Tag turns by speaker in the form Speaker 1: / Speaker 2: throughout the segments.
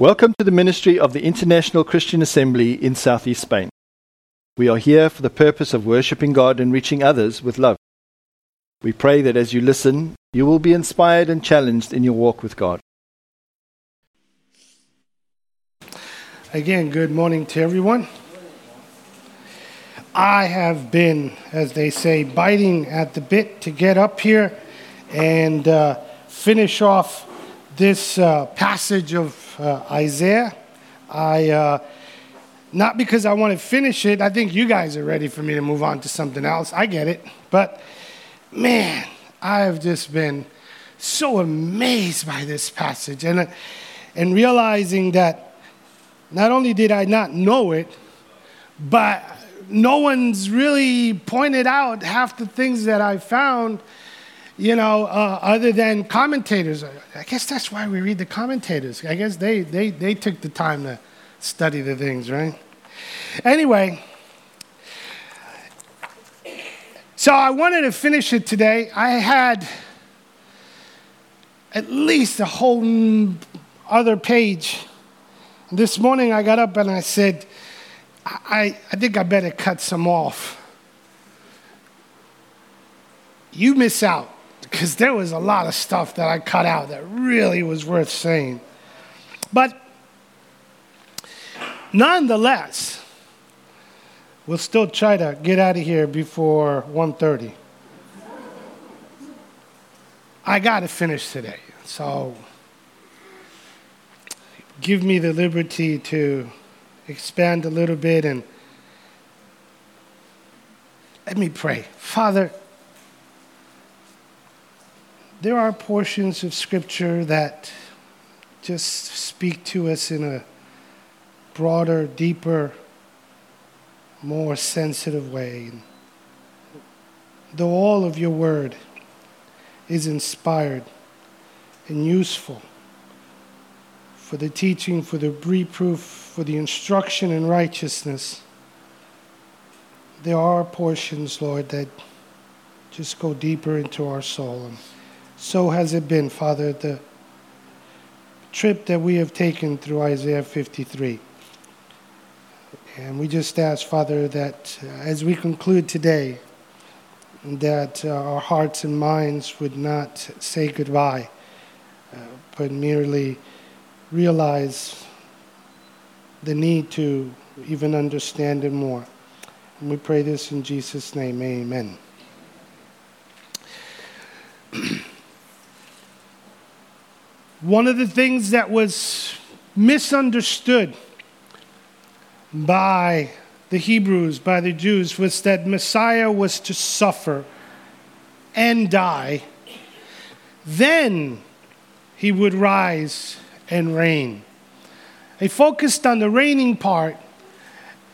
Speaker 1: Welcome to the ministry of the International Christian Assembly in Southeast Spain. We are here for the purpose of worshipping God and reaching others with love. We pray that as you listen, you will be inspired and challenged in your walk with God.
Speaker 2: Again, good morning to everyone. I have been, as they say, biting at the bit to get up here and uh, finish off this uh, passage of uh, Isaiah. I, uh, not because I want to finish it, I think you guys are ready for me to move on to something else. I get it. But man, I have just been so amazed by this passage and, uh, and realizing that not only did I not know it, but no one's really pointed out half the things that I found you know, uh, other than commentators. I guess that's why we read the commentators. I guess they, they, they took the time to study the things, right? Anyway, so I wanted to finish it today. I had at least a whole other page. This morning I got up and I said, I, I think I better cut some off. You miss out because there was a lot of stuff that I cut out that really was worth saying. But nonetheless, we'll still try to get out of here before 1.30. I got to finish today, so give me the liberty to expand a little bit and let me pray. Father, there are portions of Scripture that just speak to us in a broader, deeper, more sensitive way. Though all of your word is inspired and useful for the teaching, for the reproof, for the instruction in righteousness, there are portions, Lord, that just go deeper into our soul. And so has it been, Father, the trip that we have taken through Isaiah 53. And we just ask, Father, that as we conclude today, that uh, our hearts and minds would not say goodbye, uh, but merely realize the need to even understand it more. And we pray this in Jesus' name. Amen. One of the things that was misunderstood by the Hebrews, by the Jews, was that Messiah was to suffer and die. Then he would rise and reign. They focused on the reigning part,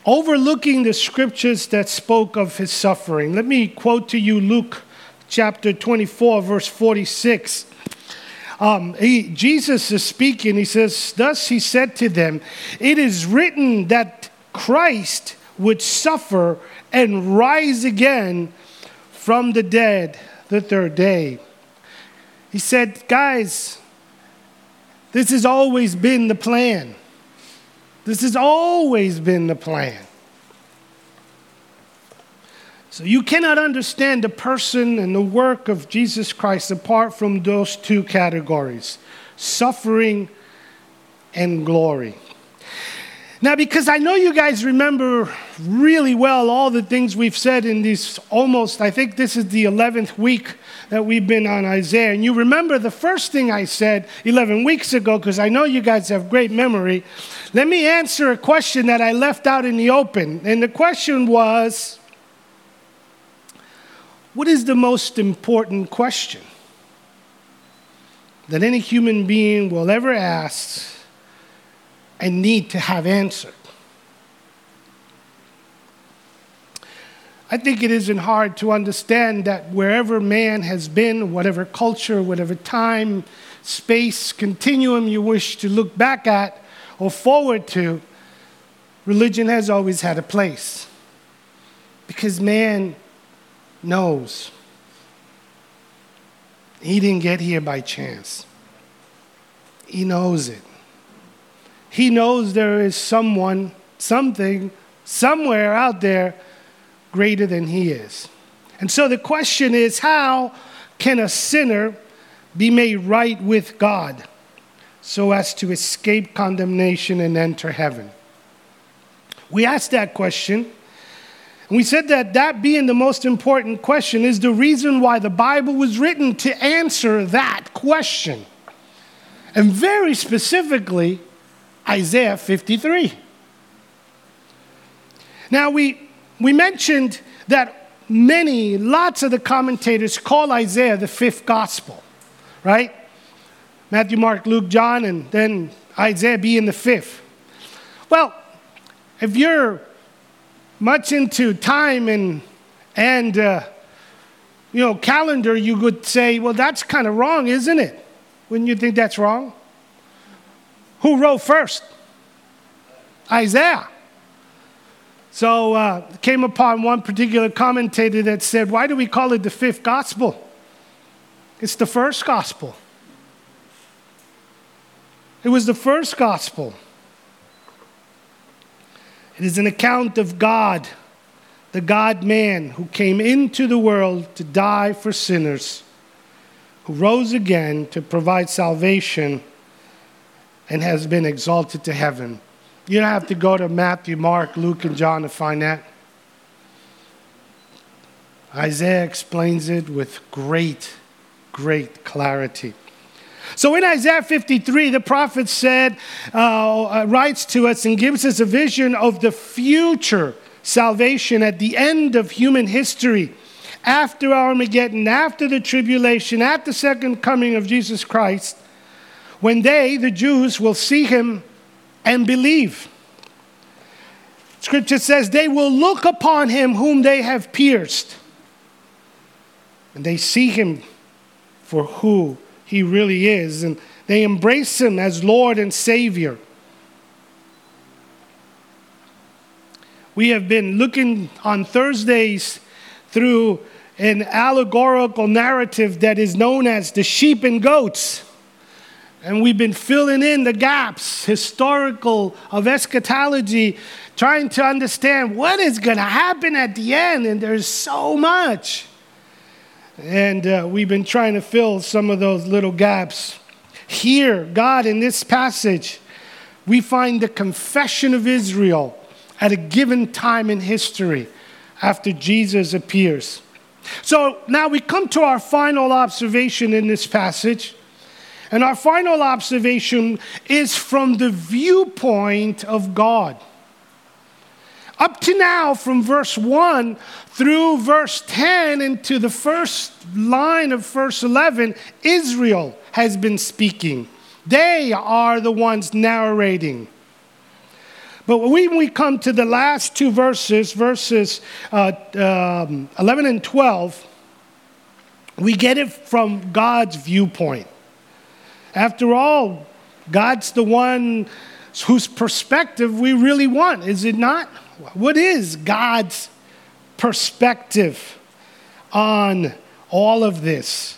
Speaker 2: overlooking the scriptures that spoke of his suffering. Let me quote to you Luke chapter 24, verse 46. Um, he, Jesus is speaking. He says, Thus he said to them, It is written that Christ would suffer and rise again from the dead the third day. He said, Guys, this has always been the plan. This has always been the plan. So you cannot understand the person and the work of Jesus Christ apart from those two categories suffering and glory. Now, because I know you guys remember really well all the things we've said in these almost, I think this is the 11th week that we've been on Isaiah. And you remember the first thing I said 11 weeks ago, because I know you guys have great memory. Let me answer a question that I left out in the open. And the question was what is the most important question that any human being will ever ask and need to have answered? I think it isn't hard to understand that wherever man has been, whatever culture, whatever time, space, continuum you wish to look back at or forward to, religion has always had a place. Because man knows. He didn't get here by chance. He knows it. he knows there is someone, something, somewhere out there greater than he is. And so the question is how can a sinner be made right with God so as to escape condemnation and enter heaven? We ask that question. We said that that being the most important question is the reason why the Bible was written to answer that question. And very specifically, Isaiah 53. Now, we, we mentioned that many, lots of the commentators call Isaiah the fifth gospel, right? Matthew, Mark, Luke, John, and then Isaiah being the fifth. Well, if you're much into time and, and uh, you know, calendar, you would say, well, that's kind of wrong, isn't it? Wouldn't you think that's wrong? Who wrote first? Isaiah. So uh, came upon one particular commentator that said, Why do we call it the fifth gospel? It's the first gospel. It was the first gospel. It is an account of God, the God man who came into the world to die for sinners, who rose again to provide salvation and has been exalted to heaven. You don't have to go to Matthew, Mark, Luke, and John to find that. Isaiah explains it with great, great clarity. So in Isaiah 53, the prophet said, uh, uh, writes to us and gives us a vision of the future salvation at the end of human history, after Armageddon, after the tribulation, at the second coming of Jesus Christ when they, the Jews, will see him and believe. Scripture says they will look upon him whom they have pierced, and they see him for who he really is, and they embrace him as Lord and Savior. We have been looking on Thursdays through an allegorical narrative that is known as the sheep and goats. And we've been filling in the gaps, historical, of eschatology, trying to understand what is going to happen at the end. And there's so much. And uh, we've been trying to fill some of those little gaps. Here, God, in this passage, we find the confession of Israel at a given time in history after Jesus appears. So now we come to our final observation in this passage. And our final observation is from the viewpoint of God. Up to now, from verse 1 through verse 10 into the first line of verse 11, Israel has been speaking. They are the ones narrating. But when we come to the last two verses, verses uh, um, 11 and 12, we get it from God's viewpoint. After all, God's the one whose perspective we really want, is it not? What is God's perspective on all of this?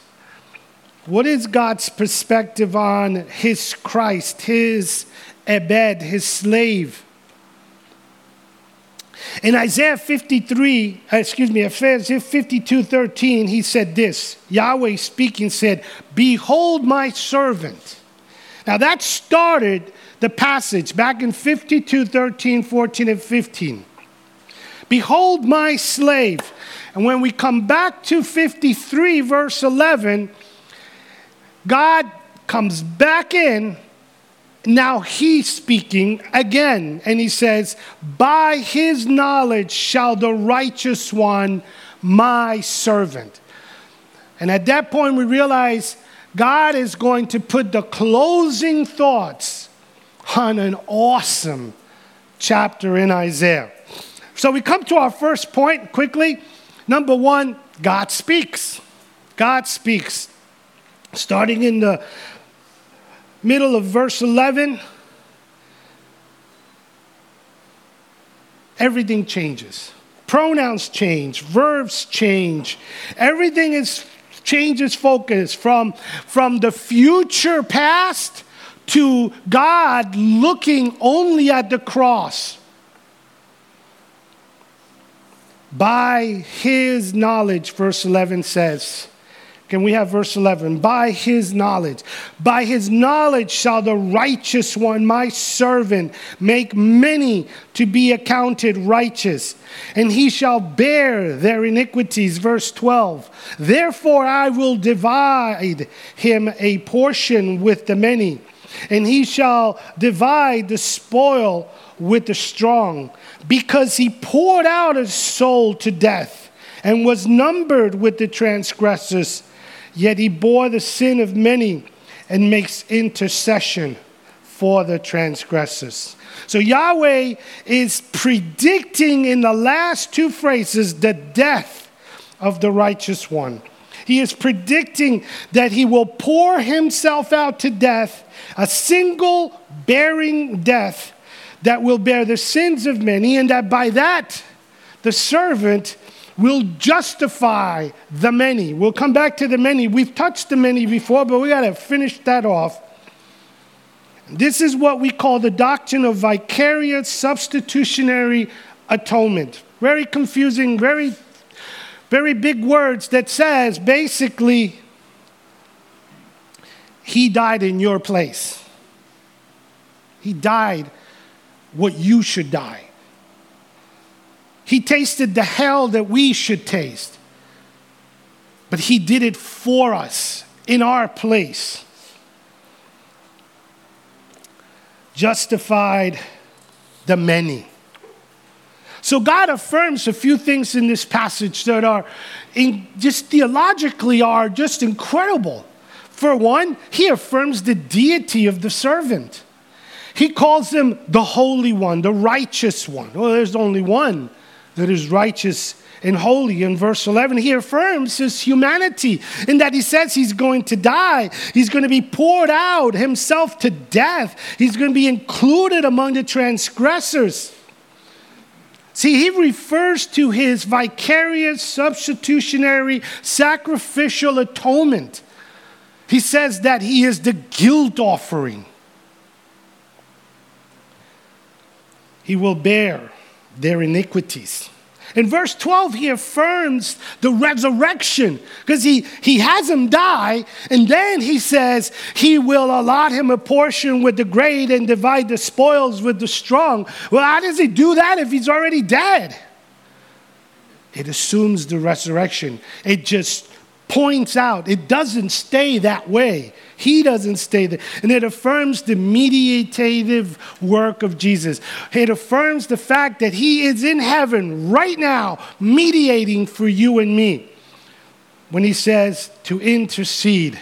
Speaker 2: What is God's perspective on his Christ, his Ebed, his slave? In Isaiah 53, uh, excuse me, Isaiah 52 13, he said this Yahweh speaking said, Behold my servant. Now that started the passage back in 52 13, 14, and 15. Behold my slave. And when we come back to 53, verse 11, God comes back in now he's speaking again, and he says, By his knowledge shall the righteous one, my servant. And at that point, we realize God is going to put the closing thoughts on an awesome chapter in Isaiah. So we come to our first point quickly. Number one, God speaks. God speaks. Starting in the middle of verse 11, everything changes. Pronouns change, verbs change. Everything is changes focus from, from the future past to God looking only at the cross. By his knowledge, verse 11 says, can we have verse 11? By his knowledge. By his knowledge shall the righteous one, my servant, make many to be accounted righteous, and he shall bear their iniquities. Verse 12. Therefore I will divide him a portion with the many, and he shall divide the spoil with the strong, because he poured out his soul to death and was numbered with the transgressors Yet he bore the sin of many and makes intercession for the transgressors. So Yahweh is predicting in the last two phrases the death of the righteous one. He is predicting that he will pour himself out to death, a single bearing death that will bear the sins of many, and that by that the servant will justify the many. We'll come back to the many. We've touched the many before, but we got to finish that off. This is what we call the doctrine of vicarious substitutionary atonement. Very confusing, very, very big words that says basically, he died in your place. He died what you should die. He tasted the hell that we should taste. But He did it for us in our place. Justified the many. So God affirms a few things in this passage that are in, just theologically are just incredible. For one, he affirms the deity of the servant. He calls him the Holy One, the righteous one. Well, there's only one that is righteous and holy. In verse 11, he affirms his humanity in that he says he's going to die. He's going to be poured out himself to death. He's going to be included among the transgressors. See, he refers to his vicarious, substitutionary, sacrificial atonement. He says that he is the guilt offering. He will bear their iniquities. In verse 12, he affirms the resurrection because he, he has him die, and then he says he will allot him a portion with the great and divide the spoils with the strong. Well, how does he do that if he's already dead? It assumes the resurrection. It just points out it doesn't stay that way. He doesn't stay there. And it affirms the mediative work of Jesus. It affirms the fact that He is in heaven right now, mediating for you and me. When He says to intercede,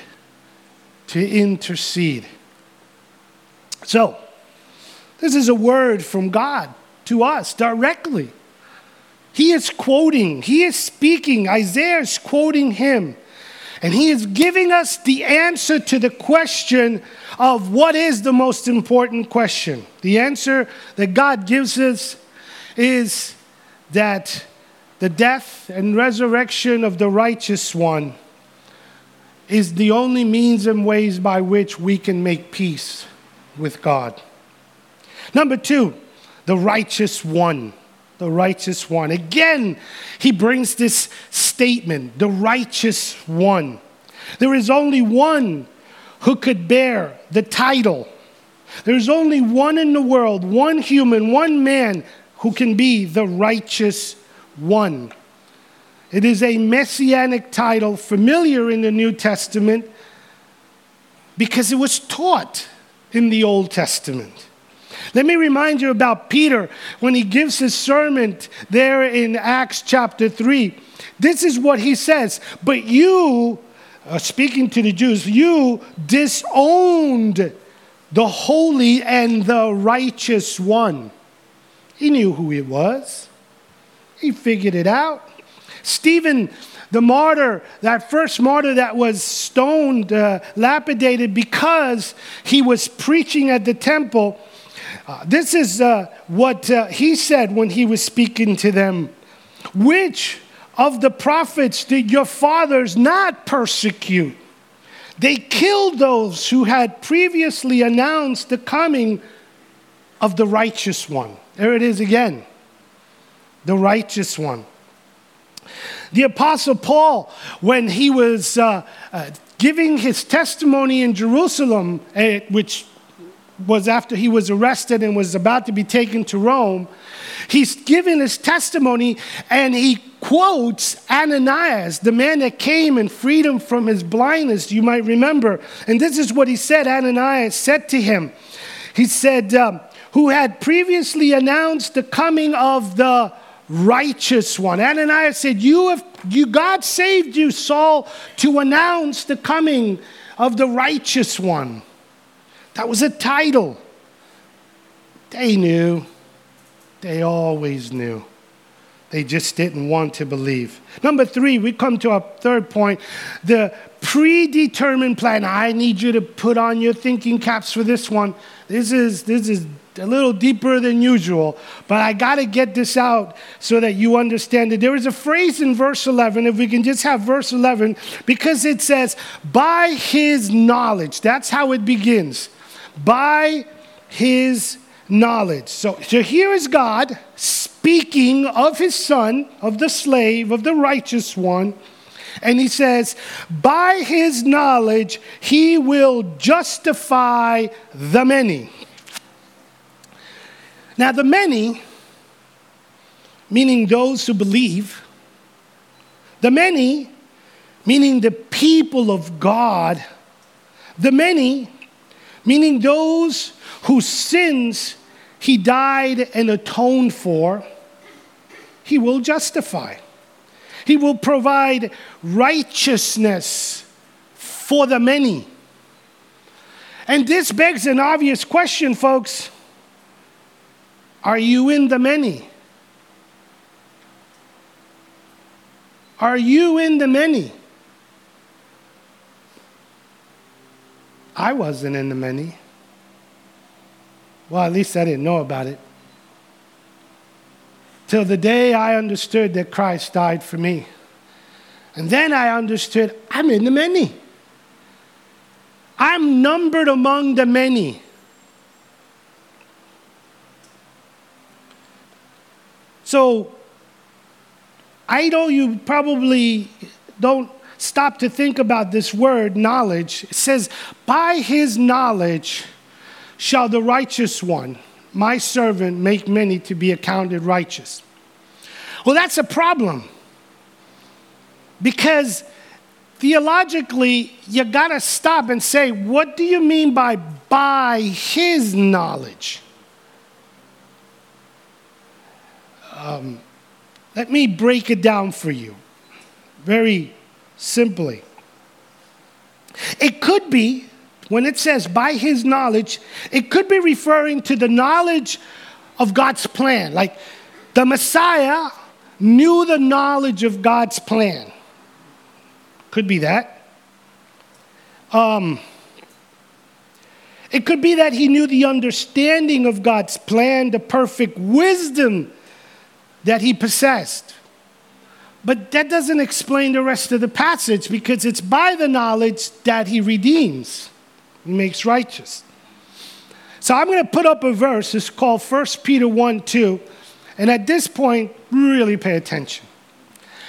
Speaker 2: to intercede. So, this is a word from God to us directly. He is quoting, he is speaking, Isaiah is quoting him. And he is giving us the answer to the question of what is the most important question. The answer that God gives us is that the death and resurrection of the righteous one is the only means and ways by which we can make peace with God. Number two, the righteous one the righteous one. Again, he brings this statement the righteous one. There is only one who could bear the title. There's only one in the world, one human, one man who can be the righteous one. It is a messianic title familiar in the New Testament because it was taught in the Old Testament. Let me remind you about Peter when he gives his sermon there in Acts chapter 3. This is what he says But you, uh, speaking to the Jews, you disowned the holy and the righteous one. He knew who he was, he figured it out. Stephen, the martyr, that first martyr that was stoned, uh, lapidated because he was preaching at the temple uh, this is uh, what uh, he said when he was speaking to them. Which of the prophets did your fathers not persecute? They killed those who had previously announced the coming of the righteous one. There it is again the righteous one. The Apostle Paul, when he was uh, uh, giving his testimony in Jerusalem, uh, which was after he was arrested and was about to be taken to Rome, he's giving his testimony and he quotes Ananias, the man that came and freed him from his blindness, you might remember. And this is what he said Ananias said to him. He said, um, Who had previously announced the coming of the righteous one. Ananias said, You have you God saved you, Saul, to announce the coming of the righteous one. That was a title. They knew. They always knew. They just didn't want to believe. Number three, we come to our third point the predetermined plan. I need you to put on your thinking caps for this one. This is, this is a little deeper than usual, but I got to get this out so that you understand it. There is a phrase in verse 11, if we can just have verse 11, because it says, by his knowledge. That's how it begins. By his knowledge. So, so here is God speaking of his son, of the slave, of the righteous one. And he says, by his knowledge, he will justify the many. Now, the many, meaning those who believe, the many, meaning the people of God, the many, meaning those whose sins he died and atoned for, he will justify. He will provide righteousness for the many. And this begs an obvious question, folks. Are you in the many? Are you in the many? I wasn't in the many. Well, at least I didn't know about it. Till the day I understood that Christ died for me. And then I understood I'm in the many. I'm numbered among the many. So I know you probably don't stop to think about this word knowledge. It says, by his knowledge, shall the righteous one, my servant, make many to be accounted righteous. Well, that's a problem. Because theologically, you got to stop and say, what do you mean by by his knowledge? Um, let me break it down for you very simply. It could be when it says by his knowledge, it could be referring to the knowledge of God's plan. Like the Messiah knew the knowledge of God's plan. Could be that. Um, it could be that he knew the understanding of God's plan, the perfect wisdom that he possessed. But that doesn't explain the rest of the passage because it's by the knowledge that he redeems. He makes righteous. So I'm going to put up a verse. It's called 1 Peter 1 2. And at this point, really pay attention.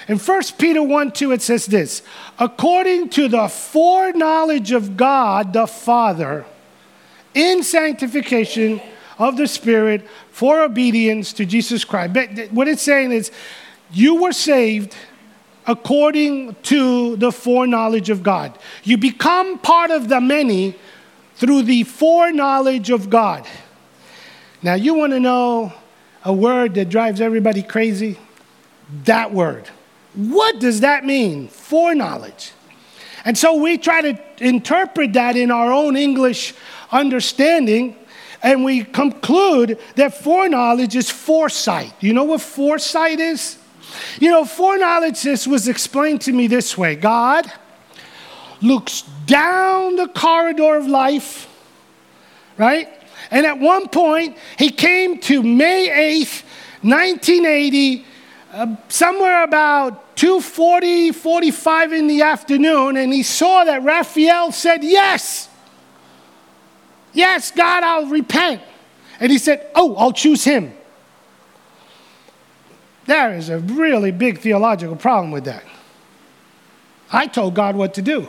Speaker 2: In 1 Peter 1 2, it says this According to the foreknowledge of God the Father, in sanctification of the Spirit for obedience to Jesus Christ. But what it's saying is, you were saved according to the foreknowledge of God. You become part of the many through the foreknowledge of God. Now, you want to know a word that drives everybody crazy? That word. What does that mean? Foreknowledge. And so we try to interpret that in our own English understanding, and we conclude that foreknowledge is foresight. You know what foresight is? You know, foreknowledge was explained to me this way God looks down the corridor of life, right? And at one point, he came to May 8th, 1980, uh, somewhere about 2:40, 45 in the afternoon, and he saw that Rafael said, Yes. Yes, God, I'll repent. And he said, Oh, I'll choose him. There is a really big theological problem with that. I told God what to do.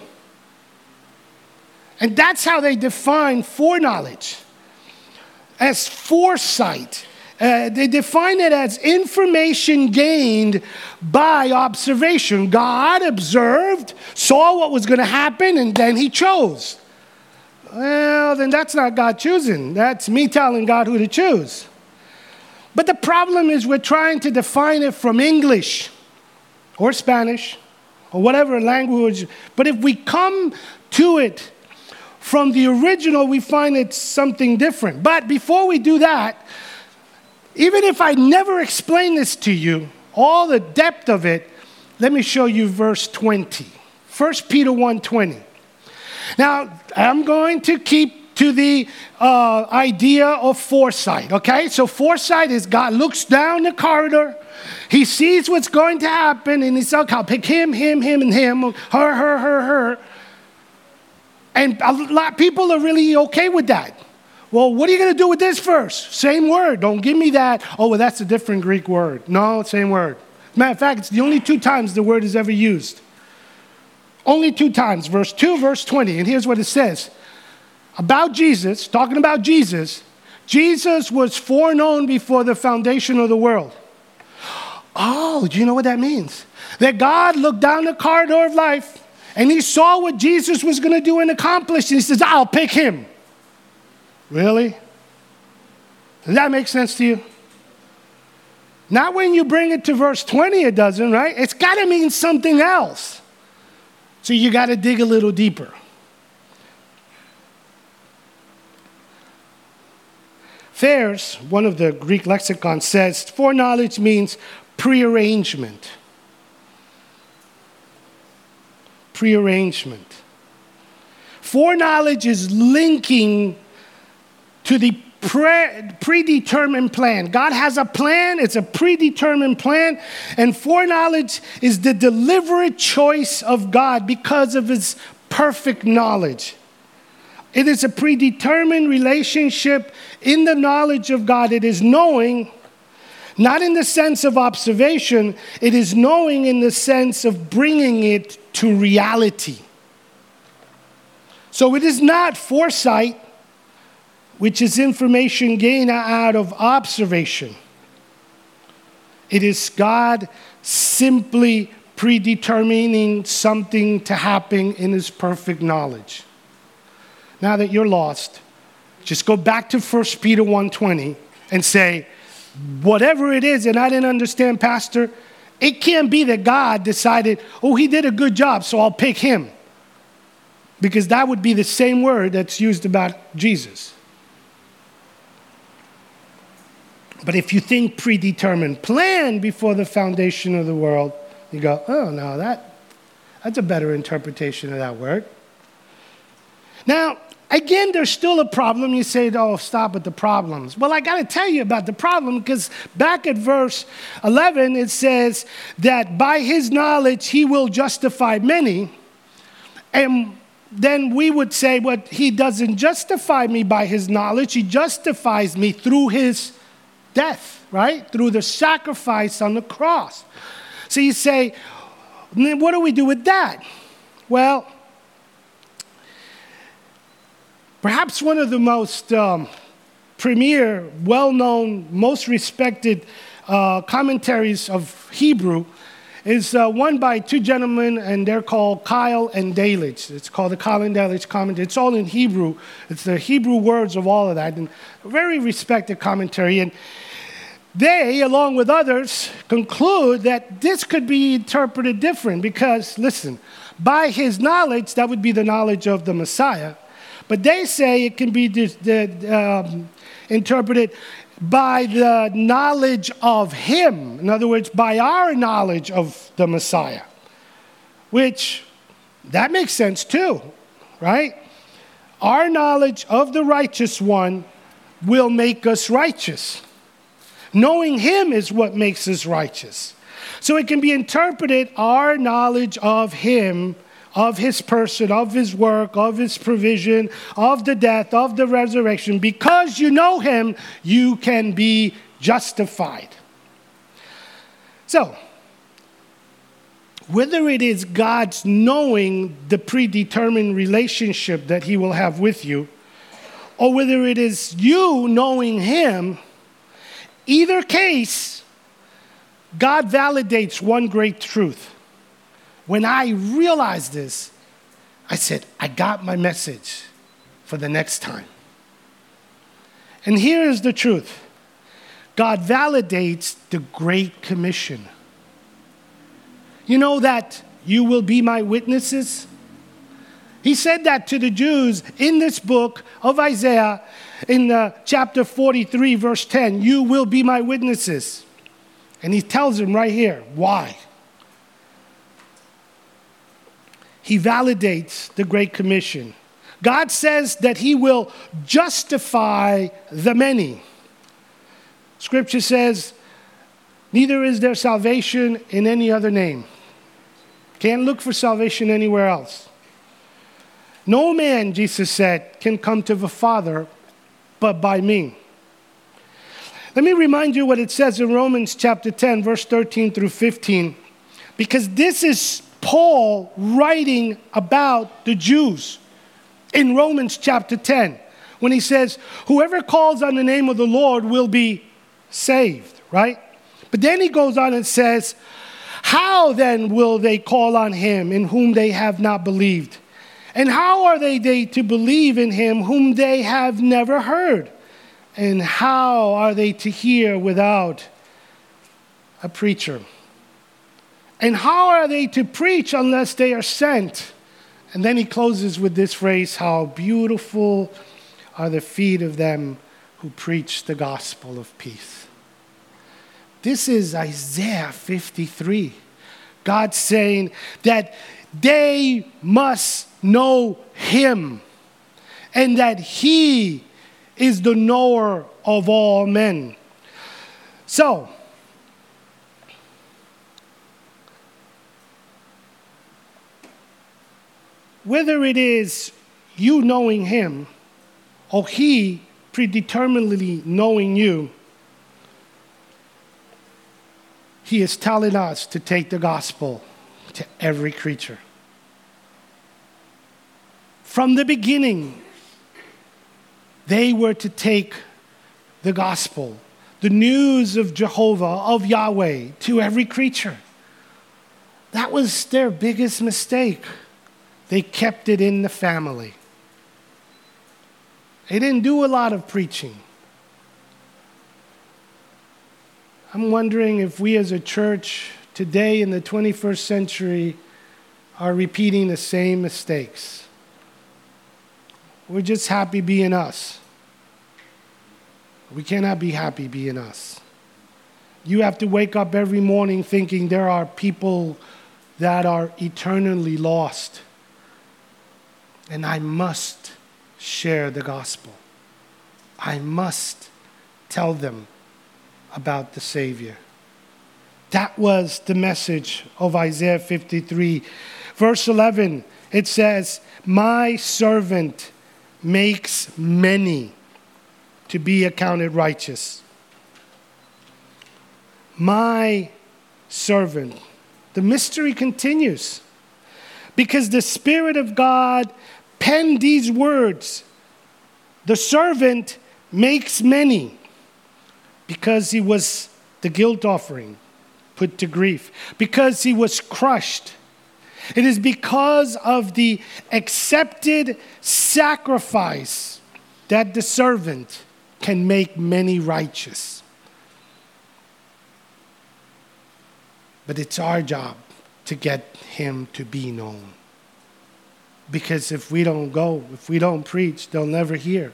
Speaker 2: And that's how they define foreknowledge as foresight. Uh, they define it as information gained by observation. God observed, saw what was going to happen, and then he chose. Well, then that's not God choosing. That's me telling God who to choose. But the problem is we're trying to define it from English or Spanish or whatever language. But if we come to it from the original, we find it something different. But before we do that, even if I never explain this to you, all the depth of it, let me show you verse 20. 1 Peter 1:20. Now, I'm going to keep to the uh, idea of foresight, okay? So, foresight is God looks down the corridor, he sees what's going to happen, and he's okay, I'll pick him, him, him, and him, her, her, her, her. And a lot of people are really okay with that. Well, what are you going to do with this verse? Same word. Don't give me that. Oh, well, that's a different Greek word. No, same word. Matter of fact, it's the only two times the word is ever used. Only two times, verse 2, verse 20. And here's what it says about Jesus, talking about Jesus, Jesus was foreknown before the foundation of the world. Oh, do you know what that means? That God looked down the corridor of life and he saw what Jesus was going to do and accomplish. And he says, I'll pick him. Really? Does that make sense to you? Not when you bring it to verse 20, it doesn't, right? It's got to mean something else. So you got to dig a little deeper. Thayer's, one of the Greek lexicons, says foreknowledge means prearrangement. Prearrangement. Foreknowledge is linking to the pre- predetermined plan. God has a plan, it's a predetermined plan, and foreknowledge is the deliberate choice of God because of his perfect knowledge. It is a predetermined relationship in the knowledge of God. It is knowing, not in the sense of observation, it is knowing in the sense of bringing it to reality. So it is not foresight, which is information gained out of observation. It is God simply predetermining something to happen in His perfect knowledge. Now that you're lost, just go back to 1 Peter 1:20 and say, whatever it is, and I didn't understand, Pastor, it can't be that God decided, oh, he did a good job, so I'll pick him. Because that would be the same word that's used about Jesus. But if you think predetermined plan before the foundation of the world, you go, oh, no, that, that's a better interpretation of that word. Now, again, there's still a problem. You say, oh, stop with the problems. Well, I got to tell you about the problem because back at verse 11, it says that by his knowledge he will justify many. And then we would say, well, he doesn't justify me by his knowledge, he justifies me through his death, right? Through the sacrifice on the cross. So you say, what do we do with that? Well, perhaps one of the most um, premier, well known, most respected uh, commentaries of Hebrew is uh, one by two gentlemen, and they're called Keil and Delitzsch. It's called the Keil and Delitzsch commentary. It's all in Hebrew. It's the Hebrew words of all of that, and very respected commentary. And they, along with others, conclude that this could be interpreted different because, listen, by his knowledge, that would be the knowledge of the Messiah. But they say it can be um, interpreted by the knowledge of him. In other words, by our knowledge of the Messiah, which that makes sense too, right? Our knowledge of the righteous one will make us righteous. Knowing Him is what makes us righteous. So it can be interpreted our knowledge of Him, of His person, of His work, of His provision, of the death, of the resurrection. Because you know Him, you can be justified. So, whether it is God's knowing the predetermined relationship that He will have with you, or whether it is you knowing Him, either case, God validates one great truth. When I realized this, I said, I got my message for the next time. And here is the truth God validates the Great Commission. You know that you will be my witnesses? He said that to the Jews in this book of Isaiah in uh, chapter 43, verse 10. You will be my witnesses. And he tells them right here why. He validates the Great Commission. God says that he will justify the many. Scripture says, Neither is there salvation in any other name. Can't look for salvation anywhere else. No man, Jesus said, can come to the Father but by me. Let me remind you what it says in Romans chapter 10, verse 13 through 15, because this is Paul writing about the Jews in Romans chapter 10, when he says, Whoever calls on the name of the Lord will be saved, right? But then he goes on and says, How then will they call on him in whom they have not believed? And how are they, to believe in him whom they have never heard? And how are they to hear without a preacher? And how are they to preach unless they are sent? And then he closes with this phrase How beautiful are the feet of them who preach the gospel of peace. This is Isaiah 53. God saying that they must know him and that he is the knower of all men. So, whether it is you knowing him or he predeterminedly knowing you, he is telling us to take the gospel to every creature. From the beginning, they were to take the gospel, the news of Jehovah, of Yahweh, to every creature. That was their biggest mistake. They kept it in the family. They didn't do a lot of preaching. I'm wondering if we as a church today in the 21st century are repeating the same mistakes. We're just happy being us. We cannot be happy being us. You have to wake up every morning thinking there are people that are eternally lost. And I must share the gospel. I must tell them about the Savior. That was the message of Isaiah 53. Verse 11, it says, My servant makes many to be accounted righteous. My servant. The mystery continues because the Spirit of God penned these words The servant makes many because he was the guilt offering put to grief, because he was crushed it is because of the accepted sacrifice that the servant can make many righteous. But it's our job to get him to be known. Because if we don't go, if we don't preach, they'll never hear.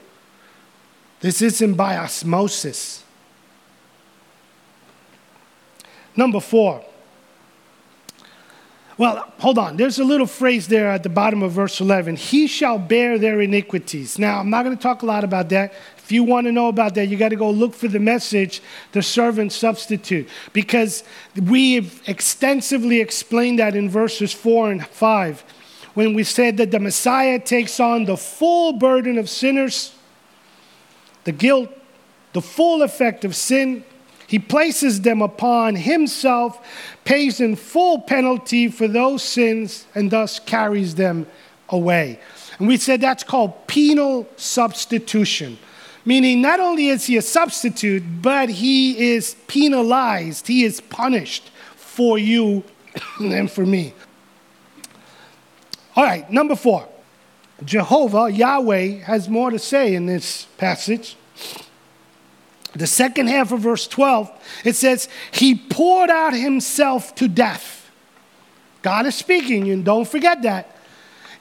Speaker 2: This isn't by osmosis. Number four, Well, hold on. There's a little phrase there at the bottom of verse 11. He shall bear their iniquities. Now, I'm not going to talk a lot about that. If you want to know about that, you got to go look for the message, the servant substitute, because we've extensively explained that in verses 4 and 5 when we said that the Messiah takes on the full burden of sinners, the guilt, the full effect of sin, he places them upon himself, pays in full penalty for those sins, and thus carries them away. And we said that's called penal substitution, meaning not only is he a substitute, but he is penalized, he is punished for you and for me. All right, number four. Jehovah, Yahweh, has more to say in this passage the second half of verse 12, it says, He poured out Himself to death. God is speaking, and don't forget that.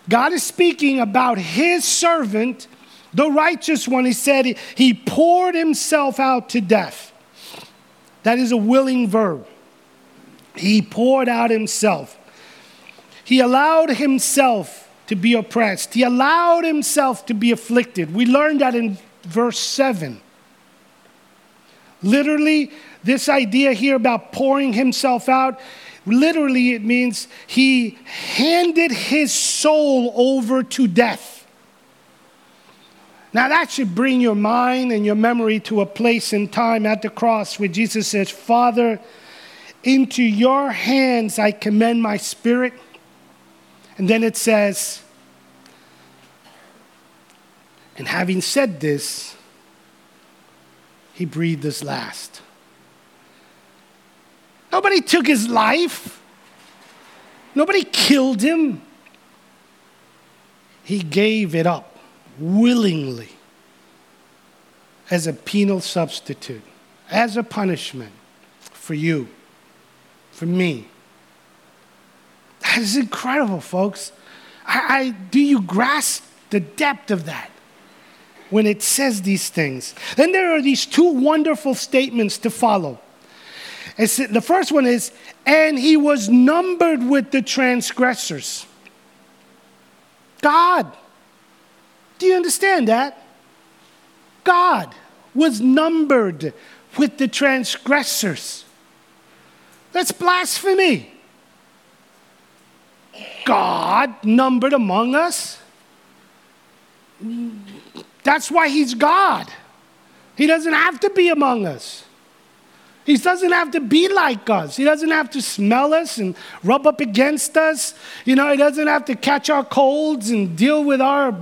Speaker 2: God is speaking about His servant, the righteous one. He said, He poured Himself out to death. That is a willing verb. He poured out Himself. He allowed Himself to be oppressed, He allowed Himself to be afflicted. We learned that in verse 7. Literally, this idea here about pouring himself out, literally, it means he handed his soul over to death. Now, that should bring your mind and your memory to a place in time at the cross where Jesus says, Father, into your hands I commend my spirit. And then it says, and having said this, he breathed his last. Nobody took his life, nobody killed him. He gave it up willingly as a penal substitute, as a punishment for you, for me. That is incredible, folks. I, I, do you grasp the depth of that? When it says these things. Then there are these two wonderful statements to follow. The first one is, and he was numbered with the transgressors. God. Do you understand that? God was numbered with the transgressors. That's blasphemy. God numbered among us. That's why he's God. He doesn't have to be among us. He doesn't have to be like us. He doesn't have to smell us and rub up against us. You know, he doesn't have to catch our colds and deal with our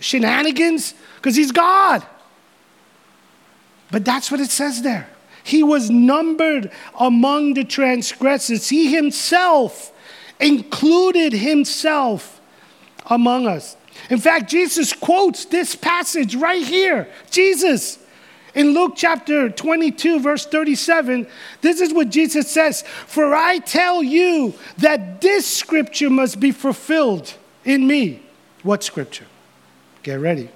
Speaker 2: shenanigans because he's God. But that's what it says there. He was numbered among the transgressors. He himself included himself among us. In fact, Jesus quotes this passage right here. Jesus, in Luke chapter 22, verse 37, this is what Jesus says For I tell you that this scripture must be fulfilled in me. What scripture? Get ready.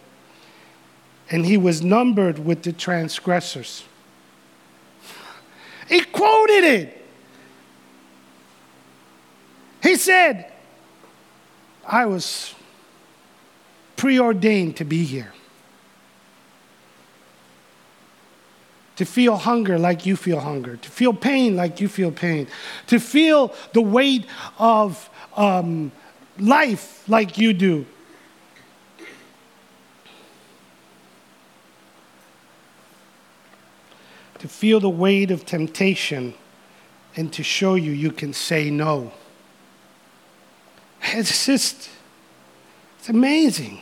Speaker 2: And he was numbered with the transgressors. He quoted it. He said, I was preordained to be here. To feel hunger like you feel hunger, to feel pain like you feel pain, to feel the weight of um, life like you do. To feel the weight of temptation and to show you you can say no. It's just, it's amazing.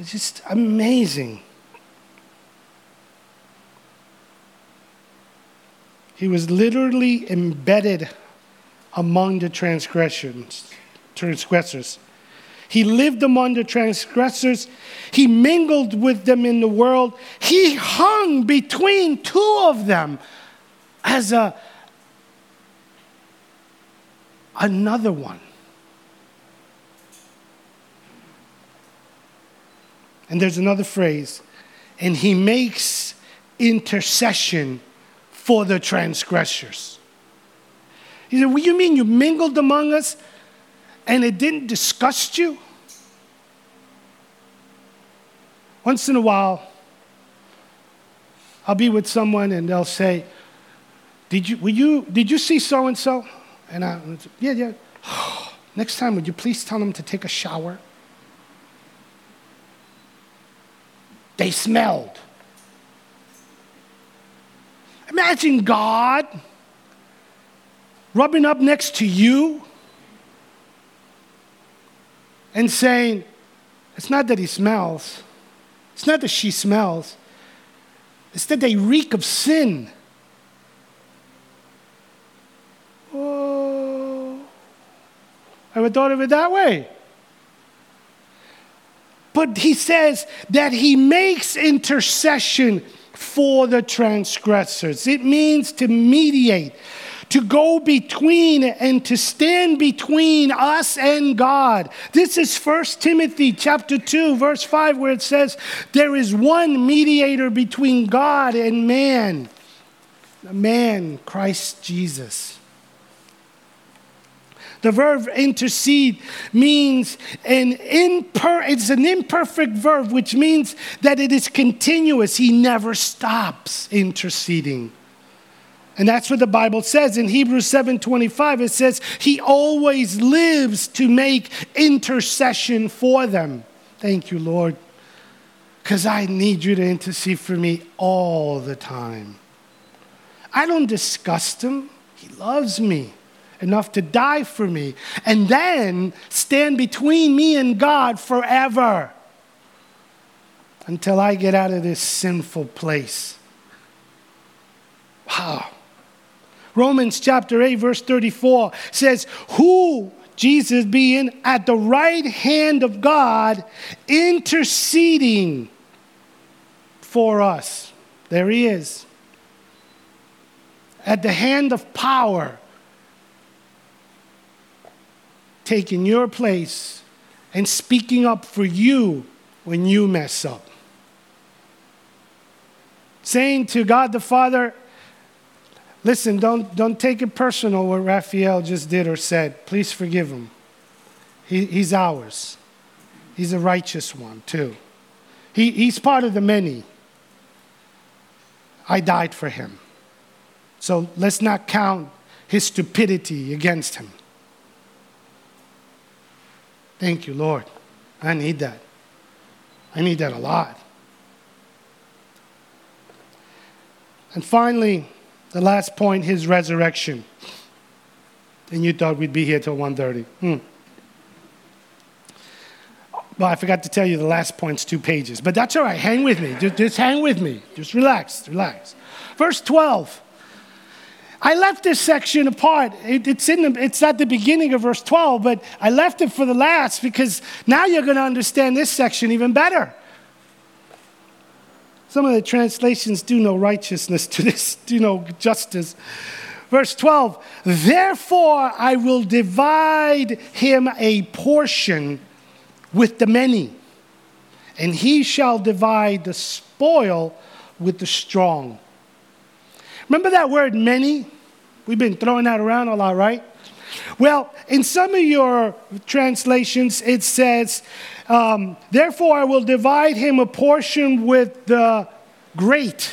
Speaker 2: Just amazing. He was literally embedded among the transgressions, transgressors. He lived among the transgressors. He mingled with them in the world. He hung between two of them as a another one. And there's another phrase, and he makes intercession for the transgressors. He said, What you mean you mingled among us and it didn't disgust you? Once in a while, I'll be with someone and they'll say, Did you, you, did you see so and so? And I, yeah, yeah. Next time, would you please tell them to take a shower? They smelled. Imagine God rubbing up next to you and saying, It's not that he smells, it's not that she smells, it's that they reek of sin. Oh, I would thought of it that way. But he says that he makes intercession for the transgressors. It means to mediate, to go between and to stand between us and God. This is 1 Timothy chapter 2 verse 5 where it says there is one mediator between God and man. The man Christ Jesus. The verb intercede means an imper- it's an imperfect verb, which means that it is continuous. He never stops interceding. And that's what the Bible says in Hebrews 7:25 it says he always lives to make intercession for them. Thank you, Lord. Cuz I need you to intercede for me all the time. I don't disgust him. He loves me enough to die for me, and then stand between me and God forever until I get out of this sinful place. Wow. Romans chapter 8, verse 34 says, Who, Jesus being at the right hand of God, interceding for us. There he is. At the hand of power, taking your place and speaking up for you when you mess up. Saying to God the Father, listen, don't, don't take it personal what Rafael just did or said. Please forgive him. He, he's ours. He's a righteous one, too. He, he's part of the many. I died for him. So let's not count his stupidity against him. Thank you, Lord. I need that. I need that a lot. And finally, the last point, his resurrection. And you thought we'd be here till 1.30. Hmm. Well, I forgot to tell you the last point's two pages, but that's all right. Hang with me. Just, just hang with me. Just relax, relax. Verse 12. I left this section apart. It, it's, in the, it's at the beginning of verse 12, but I left it for the last because now you're going to understand this section even better. Some of the translations do no righteousness to this, do no justice. Verse 12, therefore I will divide him a portion with the many, and he shall divide the spoil with the strong. Remember that word many? We've been throwing that around a lot, right? Well, in some of your translations, it says, um, Therefore I will divide him a portion with the great.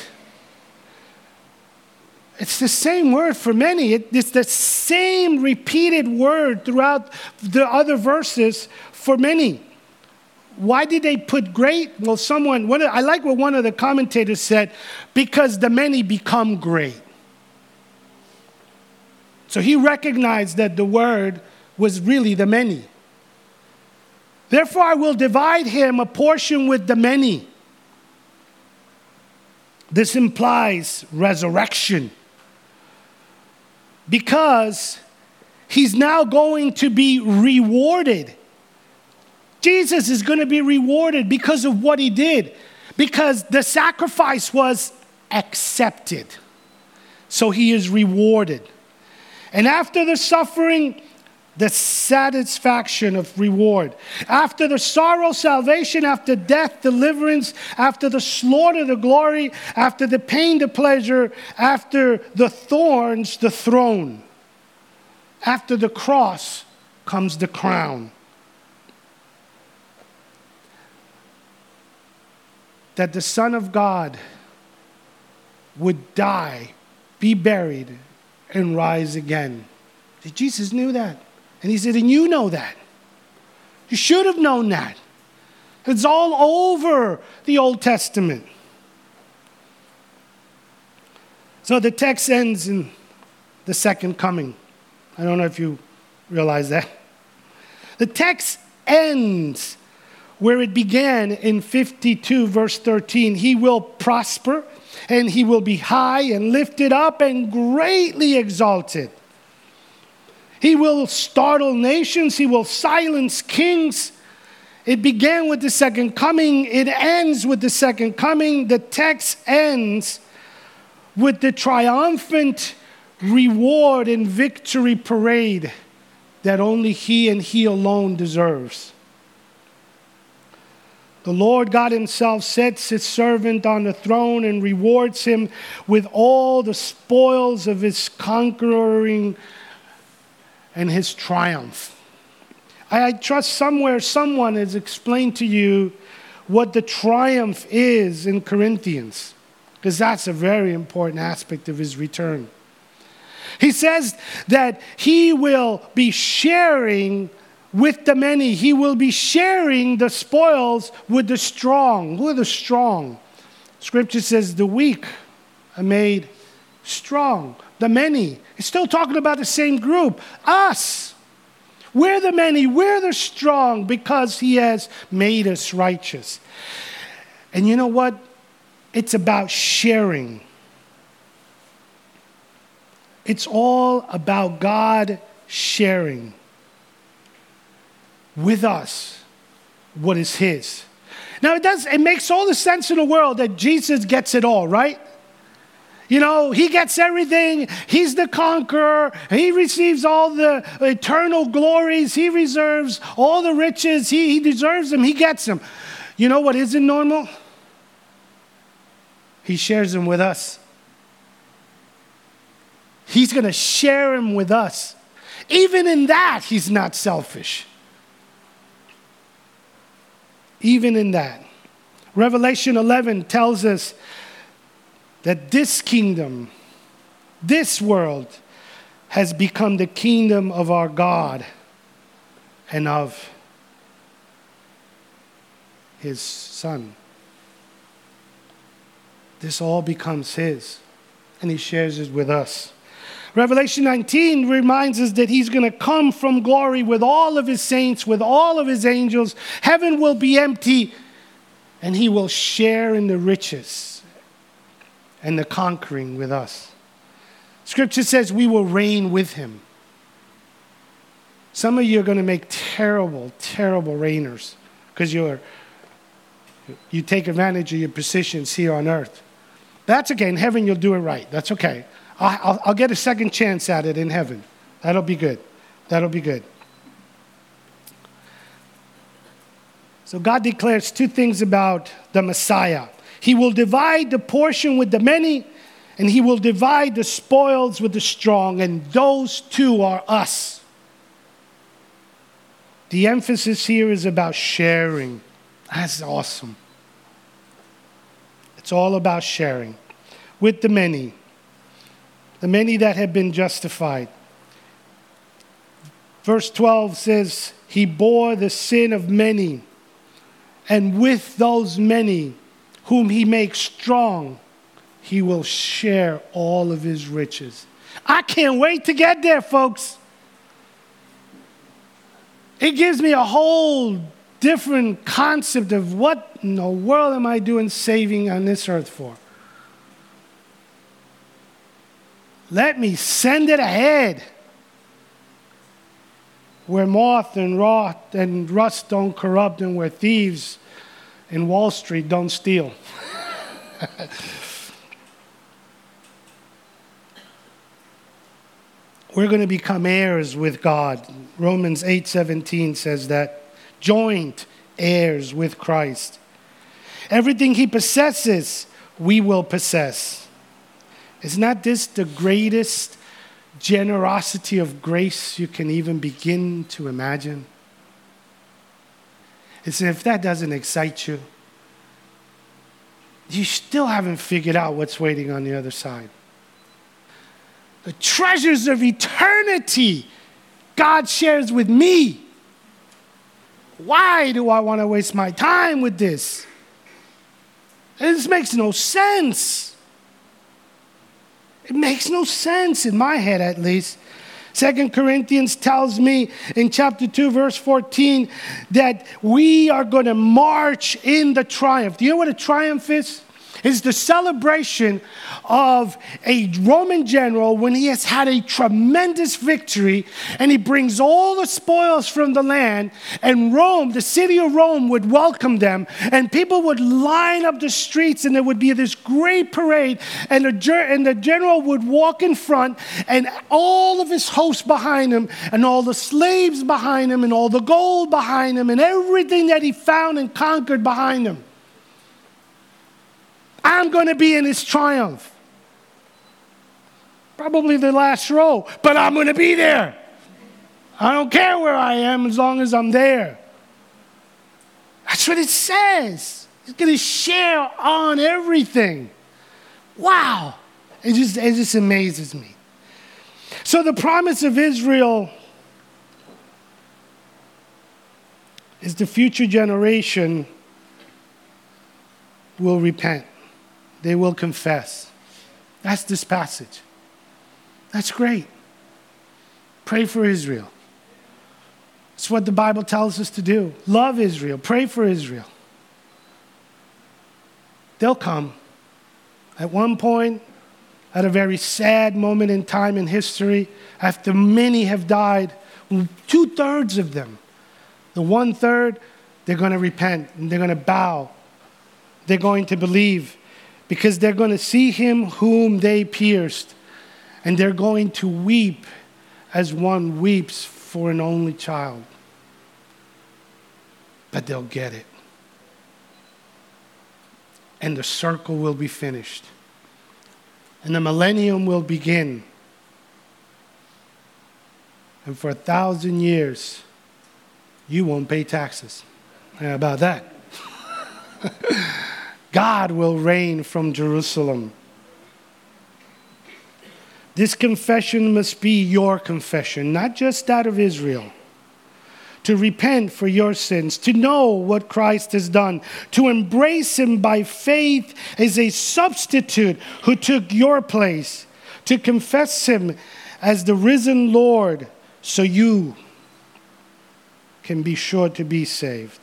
Speaker 2: It's the same word for many. It, it's the same repeated word throughout the other verses for many. Why did they put great? Well, someone, one of, I like what one of the commentators said because the many become great. So he recognized that the word was really the many. Therefore, I will divide him a portion with the many. This implies resurrection because he's now going to be rewarded Jesus is going to be rewarded because of what he did, because the sacrifice was accepted. So he is rewarded. And after the suffering, the satisfaction of reward. After the sorrow, salvation. After death, deliverance. After the slaughter, the glory. After the pain, the pleasure. After the thorns, the throne. after the cross comes the crown. That the Son of God would die, be buried, and rise again. Jesus knew that. And he said, And you know that. You should have known that. It's all over the Old Testament. So the text ends in the second coming. I don't know if you realize that. The text ends where it began in 52, verse 13. He will prosper, and he will be high and lifted up and greatly exalted. He will startle nations, he will silence kings. It began with the second coming, it ends with the second coming. The text ends with the triumphant reward and victory parade that only he and he alone deserves. The Lord God Himself sets His servant on the throne and rewards him with all the spoils of His conquering and His triumph. I trust somewhere someone has explained to you what the triumph is in Corinthians, because that's a very important aspect of His return. He says that He will be sharing with the many. He will be sharing the spoils with the strong. Who are the strong? Scripture says the weak are made strong. The many. It's still talking about the same group. Us. We're the many, we're the strong because He has made us righteous. And you know what? It's about sharing. It's all about God sharing with us what is his. Now it does it makes all the sense in the world that Jesus gets it all, right? You know, he gets everything. He's the conqueror. He receives all the eternal glories. He reserves all the riches. He, he deserves them. He gets them. You know what isn't normal? He shares them with us. He's going to share them with us. Even in that, he's not selfish even in that. Revelation 11 tells us that this kingdom, this world, has become the kingdom of our God and of his Son. This all becomes his, and he shares it with us. Revelation 19 reminds us that he's going to come from glory with all of his saints, with all of his angels. Heaven will be empty, and he will share in the riches and the conquering with us. Scripture says we will reign with him. Some of you are going to make terrible, terrible reigners because you're you take advantage of your positions here on earth. That's okay. In heaven, you'll do it right. That's okay. I'll, I'll get a second chance at it in heaven. That'll be good. That'll be good. So God declares two things about the Messiah. He will divide the portion with the many, and he will divide the spoils with the strong, and those two are us. The emphasis here is about sharing. That's awesome. It's all about sharing with the many the many that have been justified. Verse 12 says, He bore the sin of many, and with those many whom He makes strong, He will share all of His riches. I can't wait to get there, folks. It gives me a whole different concept of what in the world am I doing saving on this earth for? Let me send it ahead where moth and rot and rust don't corrupt and where thieves in Wall Street don't steal. We're going to become heirs with God. Romans 8:17 says that joint heirs with Christ. Everything he possesses, we will possess. Is not this the greatest generosity of grace you can even begin to imagine? It's if that doesn't excite you, you still haven't figured out what's waiting on the other side. The treasures of eternity God shares with me. Why do I want to waste my time with this? This makes no sense. It makes no sense in my head, at least. Second Corinthians tells me in chapter 2, verse 14, that we are going to march in the triumph. Do you know what a triumph is? Is the celebration of a Roman general when he has had a tremendous victory and he brings all the spoils from the land, and Rome, the city of Rome, would welcome them, and people would line up the streets, and there would be this great parade, and the, and the general would walk in front, and all of his hosts behind him, and all the slaves behind him, and all the gold behind him, and everything that he found and conquered behind him. I'm going to be in his triumph. Probably the last row, but I'm going to be there. I don't care where I am as long as I'm there. That's what it says. He's going to share on everything. Wow. It just, it just amazes me. So, the promise of Israel is the future generation will repent they will confess. That's this passage. That's great. Pray for Israel. It's what the Bible tells us to do. Love Israel. Pray for Israel. They'll come. At one point, at a very sad moment in time in history, after many have died, two thirds of them, the one third, they're going to repent and they're going to bow. They're going to believe because they're going to see him whom they pierced, and they're going to weep as one weeps for an only child. But they'll get it. And the circle will be finished. And the millennium will begin. And for a thousand years, you won't pay taxes. How about that? God will reign from Jerusalem. This confession must be your confession, not just that of Israel. To repent for your sins, to know what Christ has done, to embrace Him by faith as a substitute who took your place, to confess Him as the risen Lord so you can be sure to be saved.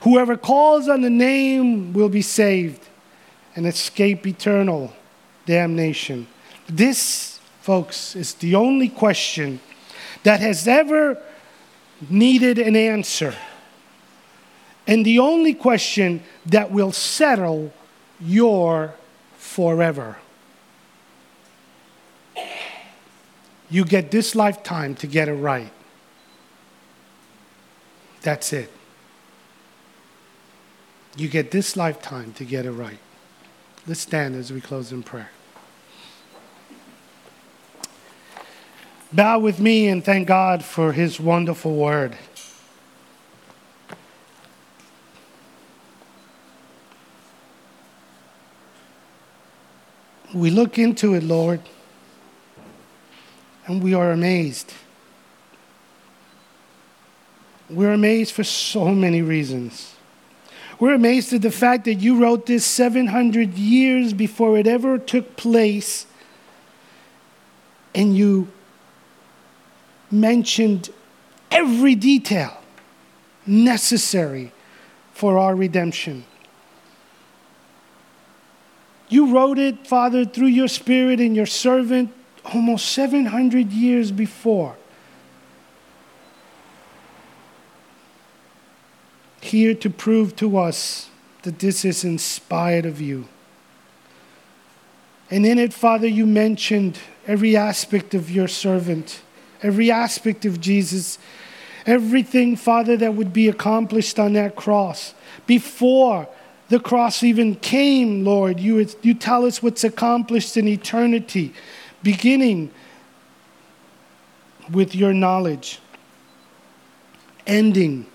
Speaker 2: Whoever calls on the name will be saved and escape eternal damnation. This, folks, is the only question that has ever needed an answer. And the only question that will settle your forever. You get this lifetime to get it right. That's it. You get this lifetime to get it right. Let's stand as we close in prayer. Bow with me and thank God for his wonderful word. We look into it, Lord, and we are amazed. We're amazed for so many reasons. We're amazed at the fact that you wrote this 700 years before it ever took place, and you mentioned every detail necessary for our redemption. You wrote it, Father, through your Spirit and your servant almost 700 years before. Here to prove to us that this is inspired of you. And in it, Father, you mentioned every aspect of your servant, every aspect of Jesus, everything, Father, that would be accomplished on that cross. Before the cross even came, Lord, you, you tell us what's accomplished in eternity, beginning with your knowledge, ending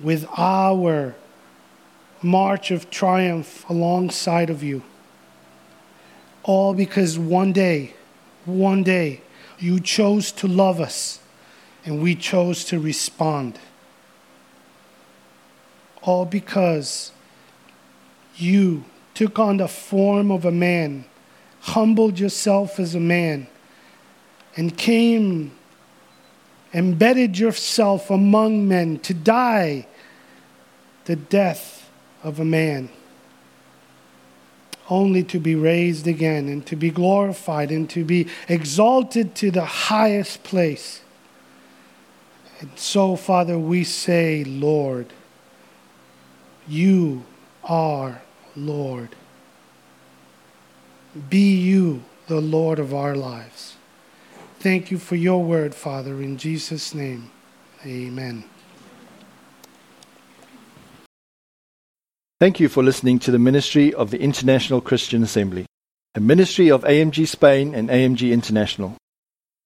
Speaker 2: with our march of triumph alongside of you. All because one day, one day, you chose to love us and we chose to respond. All because you took on the form of a man, humbled yourself as a man, and came, embedded yourself among men to die the death of a man, only to be raised again and to be glorified and to be exalted to the highest place. And so, Father, we say, Lord, you are Lord. Be you the Lord of our lives. Thank you for your word, Father, in Jesus' name. Amen.
Speaker 1: Thank you for listening to the ministry of the International Christian Assembly, a ministry of AMG Spain and AMG International.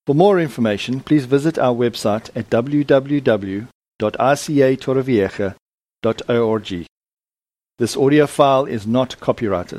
Speaker 1: For more information, please visit our website at www.rcatorrevieja.org. This audio file is not copyrighted.